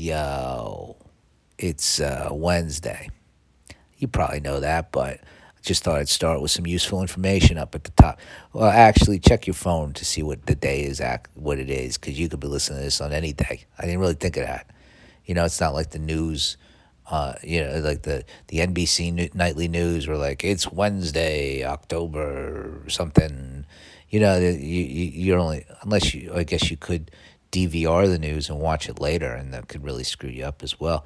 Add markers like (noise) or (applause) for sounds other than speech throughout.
Yo, it's uh, Wednesday. You probably know that, but I just thought I'd start with some useful information up at the top. Well, actually, check your phone to see what the day is, what it is, because you could be listening to this on any day. I didn't really think of that. You know, it's not like the news. Uh, you know, like the the NBC nightly news, were like it's Wednesday, October something. You know, you, you you're only unless you. I guess you could DVR the news and watch it later, and that could really screw you up as well.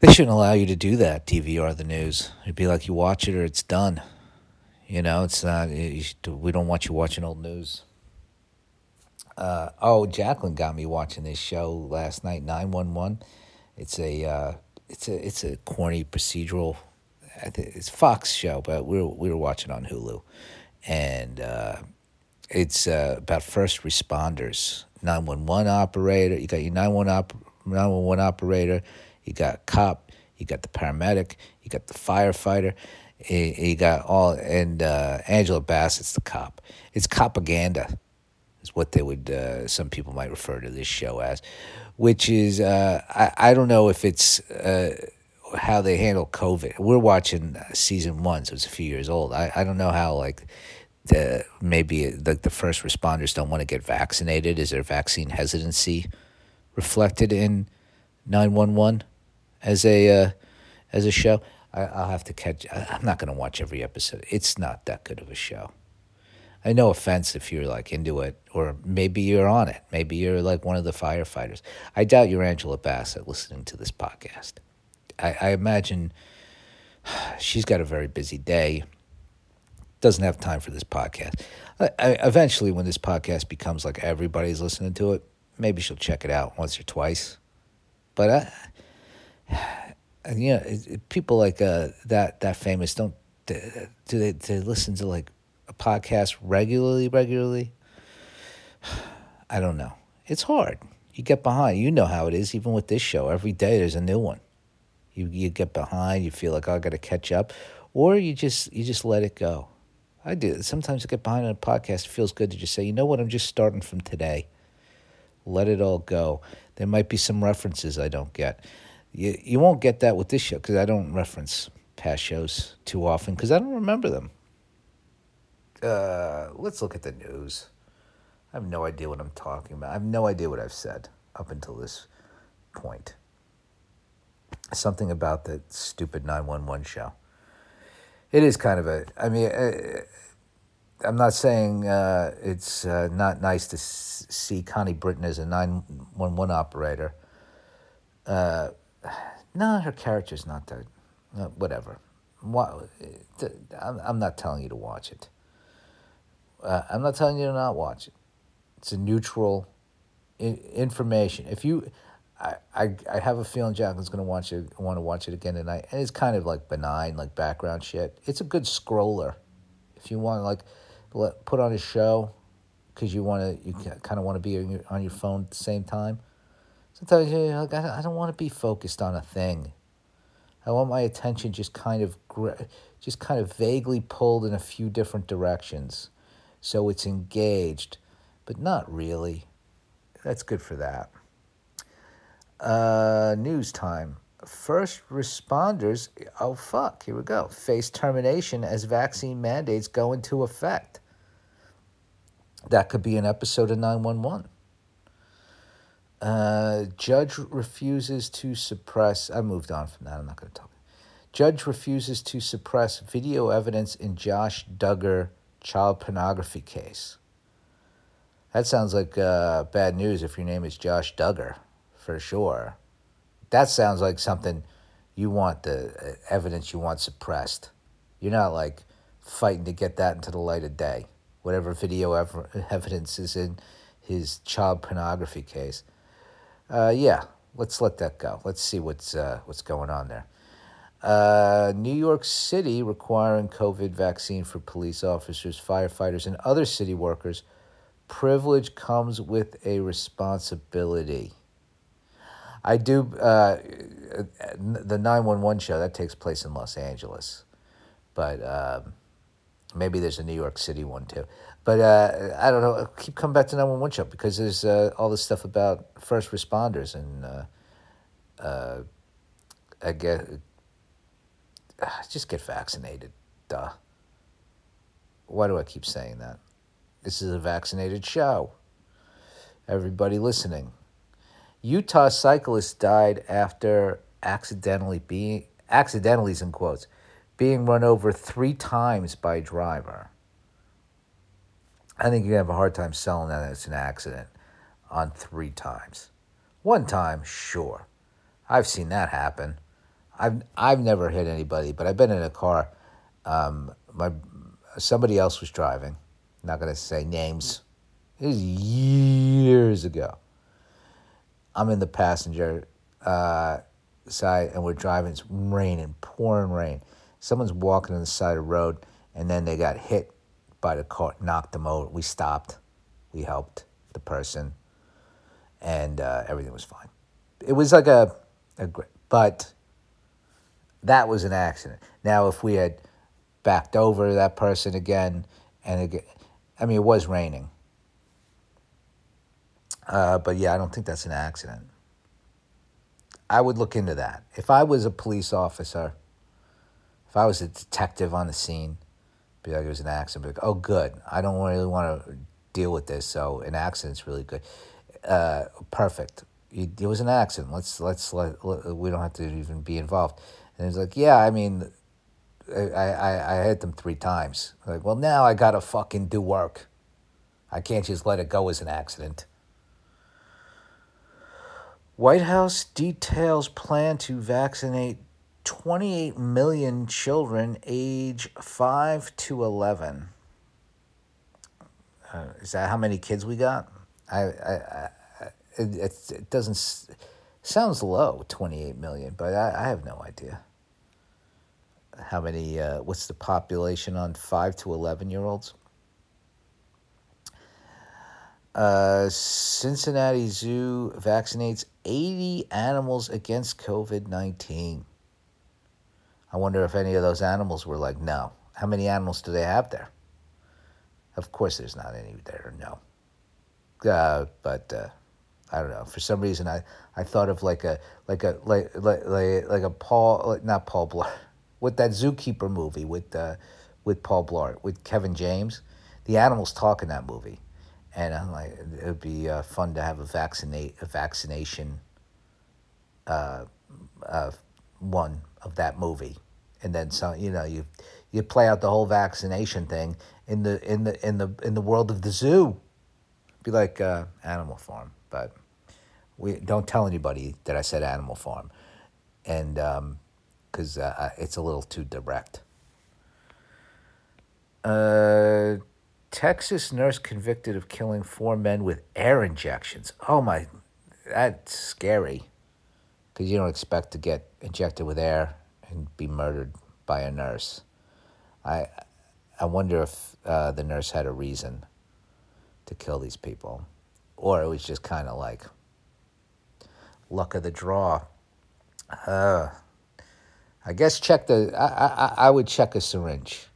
They shouldn't allow you to do that, DVR the news. It'd be like you watch it or it's done. You know, it's not, we don't want you watching old news. Uh, oh, Jacqueline got me watching this show last night, 911. It's a, uh, it's a, it's a corny procedural, it's Fox show, but we were, we were watching on Hulu. And, uh, it's uh, about first responders 911 operator, you got your 911, op- 911 operator, you got cop, you got the paramedic, you got the firefighter, you got all, and uh, Angela Bassett's the cop. It's propaganda, is what they would, uh, some people might refer to this show as, which is, uh, I, I don't know if it's uh, how they handle COVID. We're watching season one, so it's a few years old. I, I don't know how, like, the maybe the, the first responders don't want to get vaccinated? Is there vaccine hesitancy reflected in nine one one as a uh, as a show? I, will have to catch. I, I'm not going to watch every episode. It's not that good of a show. I no offense if you're like into it, or maybe you're on it. Maybe you're like one of the firefighters. I doubt you're Angela Bassett listening to this podcast. I, I imagine (sighs) she's got a very busy day doesn't have time for this podcast. I, I, eventually, when this podcast becomes like everybody's listening to it, maybe she'll check it out once or twice. But I, (sighs) you know, people like uh, that that famous don't do they, do they listen to like a podcast regularly? Regularly, (sighs) I don't know. It's hard. You get behind. You know how it is. Even with this show, every day there's a new one. You you get behind. You feel like oh, I got to catch up, or you just you just let it go. I do. Sometimes I get behind on a podcast. It feels good to just say, you know what, I'm just starting from today. Let it all go. There might be some references I don't get. You, you won't get that with this show because I don't reference past shows too often because I don't remember them. Uh, let's look at the news. I have no idea what I'm talking about. I have no idea what I've said up until this point. Something about the stupid 911 show it is kind of a. I mean, uh, I'm not saying uh, it's uh, not nice to see Connie Britton as a nine one one operator. Uh, no, her character's not that. Uh, whatever. I'm not telling you to watch it. Uh, I'm not telling you to not watch it. It's a neutral information. If you, I, I, I have a feeling Jacqueline's to watch it, want to watch it again tonight. And it's kind of like benign, like background shit. It's a good scroller. If you want like let, put on a show because you want to, you kind of want to be on your, on your phone at the same time. Sometimes you're like, I don't want to be focused on a thing. I want my attention just kind of, just kind of vaguely pulled in a few different directions, so it's engaged, but not really. That's good for that. Uh, news time. First responders, oh fuck, here we go, face termination as vaccine mandates go into effect. That could be an episode of 911. Uh, judge refuses to suppress. I moved on from that. I'm not going to talk. Judge refuses to suppress video evidence in Josh Duggar child pornography case. That sounds like uh, bad news if your name is Josh Duggar for sure. That sounds like something you want the uh, evidence you want suppressed. You're not like fighting to get that into the light of day. Whatever video ev- (laughs) evidence is in his child pornography case. Uh, yeah, let's let that go. Let's see what's uh, what's going on there. Uh, New York City requiring COVID vaccine for police officers, firefighters, and other city workers. Privilege comes with a responsibility. I do uh, the nine one one show that takes place in Los Angeles, but um, maybe there's a New York City one too. But uh, I don't know. I keep coming back to nine one one show because there's uh, all this stuff about first responders and uh, uh, I guess just get vaccinated. Duh. Why do I keep saying that? This is a vaccinated show. Everybody listening. Utah cyclist died after accidentally being accidentally in quotes being run over three times by a driver. I think you have a hard time selling that it's an accident on three times. One time, sure. I've seen that happen. I've I've never hit anybody, but I've been in a car. Um, my somebody else was driving. I'm not gonna say names. It was years ago. I'm in the passenger uh, side, and we're driving. It's raining, pouring rain. Someone's walking on the side of the road, and then they got hit by the car, knocked them over. We stopped. We helped the person, and uh, everything was fine. It was like a, a great, but that was an accident. Now, if we had backed over that person again, and it, I mean, it was raining. Uh, but yeah, I don't think that's an accident. I would look into that. If I was a police officer, if I was a detective on the scene, be like it was an accident. Be like, oh, good. I don't really want to deal with this, so an accident's really good. Uh, perfect. It was an accident. Let's let's let, let we don't have to even be involved. And he's like, yeah, I mean, I, I, I hit them three times. Like, well, now I got to fucking do work. I can't just let it go as an accident. White House details plan to vaccinate 28 million children age 5 to 11. Uh, is that how many kids we got? I, I, I it, it, doesn't sounds low 28 million but I, I have no idea how many, uh, what's the population on 5 to 11 year olds? Uh, Cincinnati Zoo vaccinates 80 animals against COVID 19. I wonder if any of those animals were like, no. How many animals do they have there? Of course, there's not any there, no. Uh, but uh, I don't know. For some reason, I, I thought of like a like a like like like, a Paul, like, not Paul Blart (laughs) with that Zookeeper movie with uh, with Paul Blart with Kevin James. The animals talk in that movie, and I'm like, it would be uh, fun to have a vaccinate a vaccination. Uh, uh, one of that movie, and then some. You know, you you play out the whole vaccination thing in the in the in the in the world of the zoo. Be like uh, Animal Farm, but we don't tell anybody that I said Animal Farm, and um, because uh, uh, it's a little too direct. Uh, Texas nurse convicted of killing four men with air injections. Oh my, that's scary. Because you don't expect to get injected with air and be murdered by a nurse. I, I wonder if uh, the nurse had a reason to kill these people, or it was just kind of like luck of the draw. Uh, I guess check the. I, I, I would check a syringe.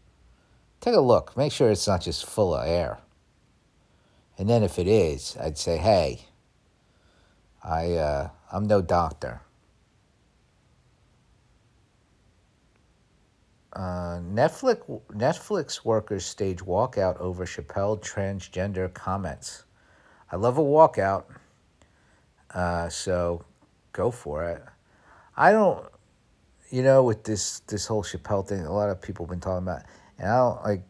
Take a look. Make sure it's not just full of air. And then if it is, I'd say, hey, I uh, I'm no doctor. Uh, Netflix Netflix workers stage walkout over Chappelle transgender comments. I love a walkout, uh, so go for it. I don't you know, with this this whole Chappelle thing, a lot of people have been talking about, and I don't like,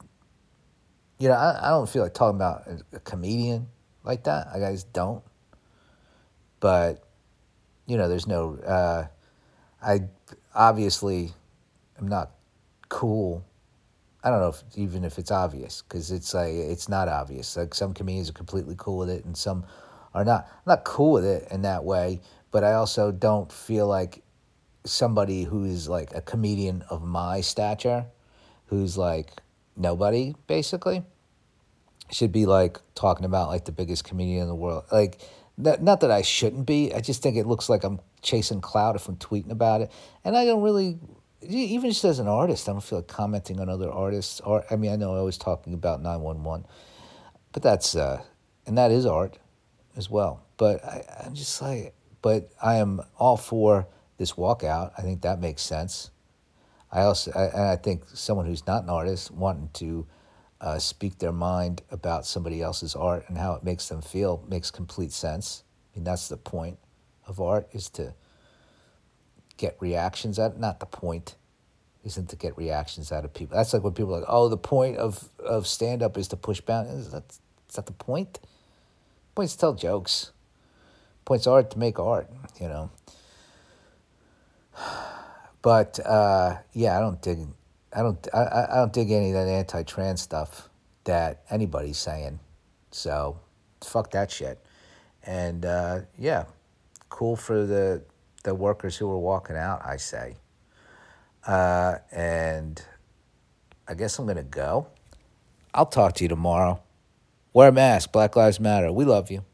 you know, I, I don't feel like talking about a, a comedian like that. I guys don't. But, you know, there's no, uh, I obviously am not cool. I don't know if even if it's obvious because it's like it's not obvious. Like some comedians are completely cool with it, and some are not. I'm not cool with it in that way, but I also don't feel like somebody who's like a comedian of my stature, who's like nobody basically, should be like talking about like the biggest comedian in the world. Like, not, not that I shouldn't be. I just think it looks like I'm chasing clout if I'm tweeting about it, and I don't really. Even just as an artist, I don't feel like commenting on other artists. Or I mean, I know I was talking about nine one one, but that's uh, and that is art as well. But I, I'm just like but I am all for this walkout. I think that makes sense. I also, I, I think someone who's not an artist wanting to uh, speak their mind about somebody else's art and how it makes them feel makes complete sense. I mean, that's the point of art is to get reactions out. Not the point isn't to get reactions out of people. That's like when people are like, oh, the point of, of stand up is to push boundaries. Is that, the point? Points tell jokes. Points art to make art, you know. But uh, yeah, I don't dig. I don't. I, I don't dig any of that anti-trans stuff that anybody's saying. So fuck that shit. And uh, yeah, cool for the the workers who were walking out. I say. Uh, and I guess I'm gonna go. I'll talk to you tomorrow. Wear a mask. Black Lives Matter. We love you.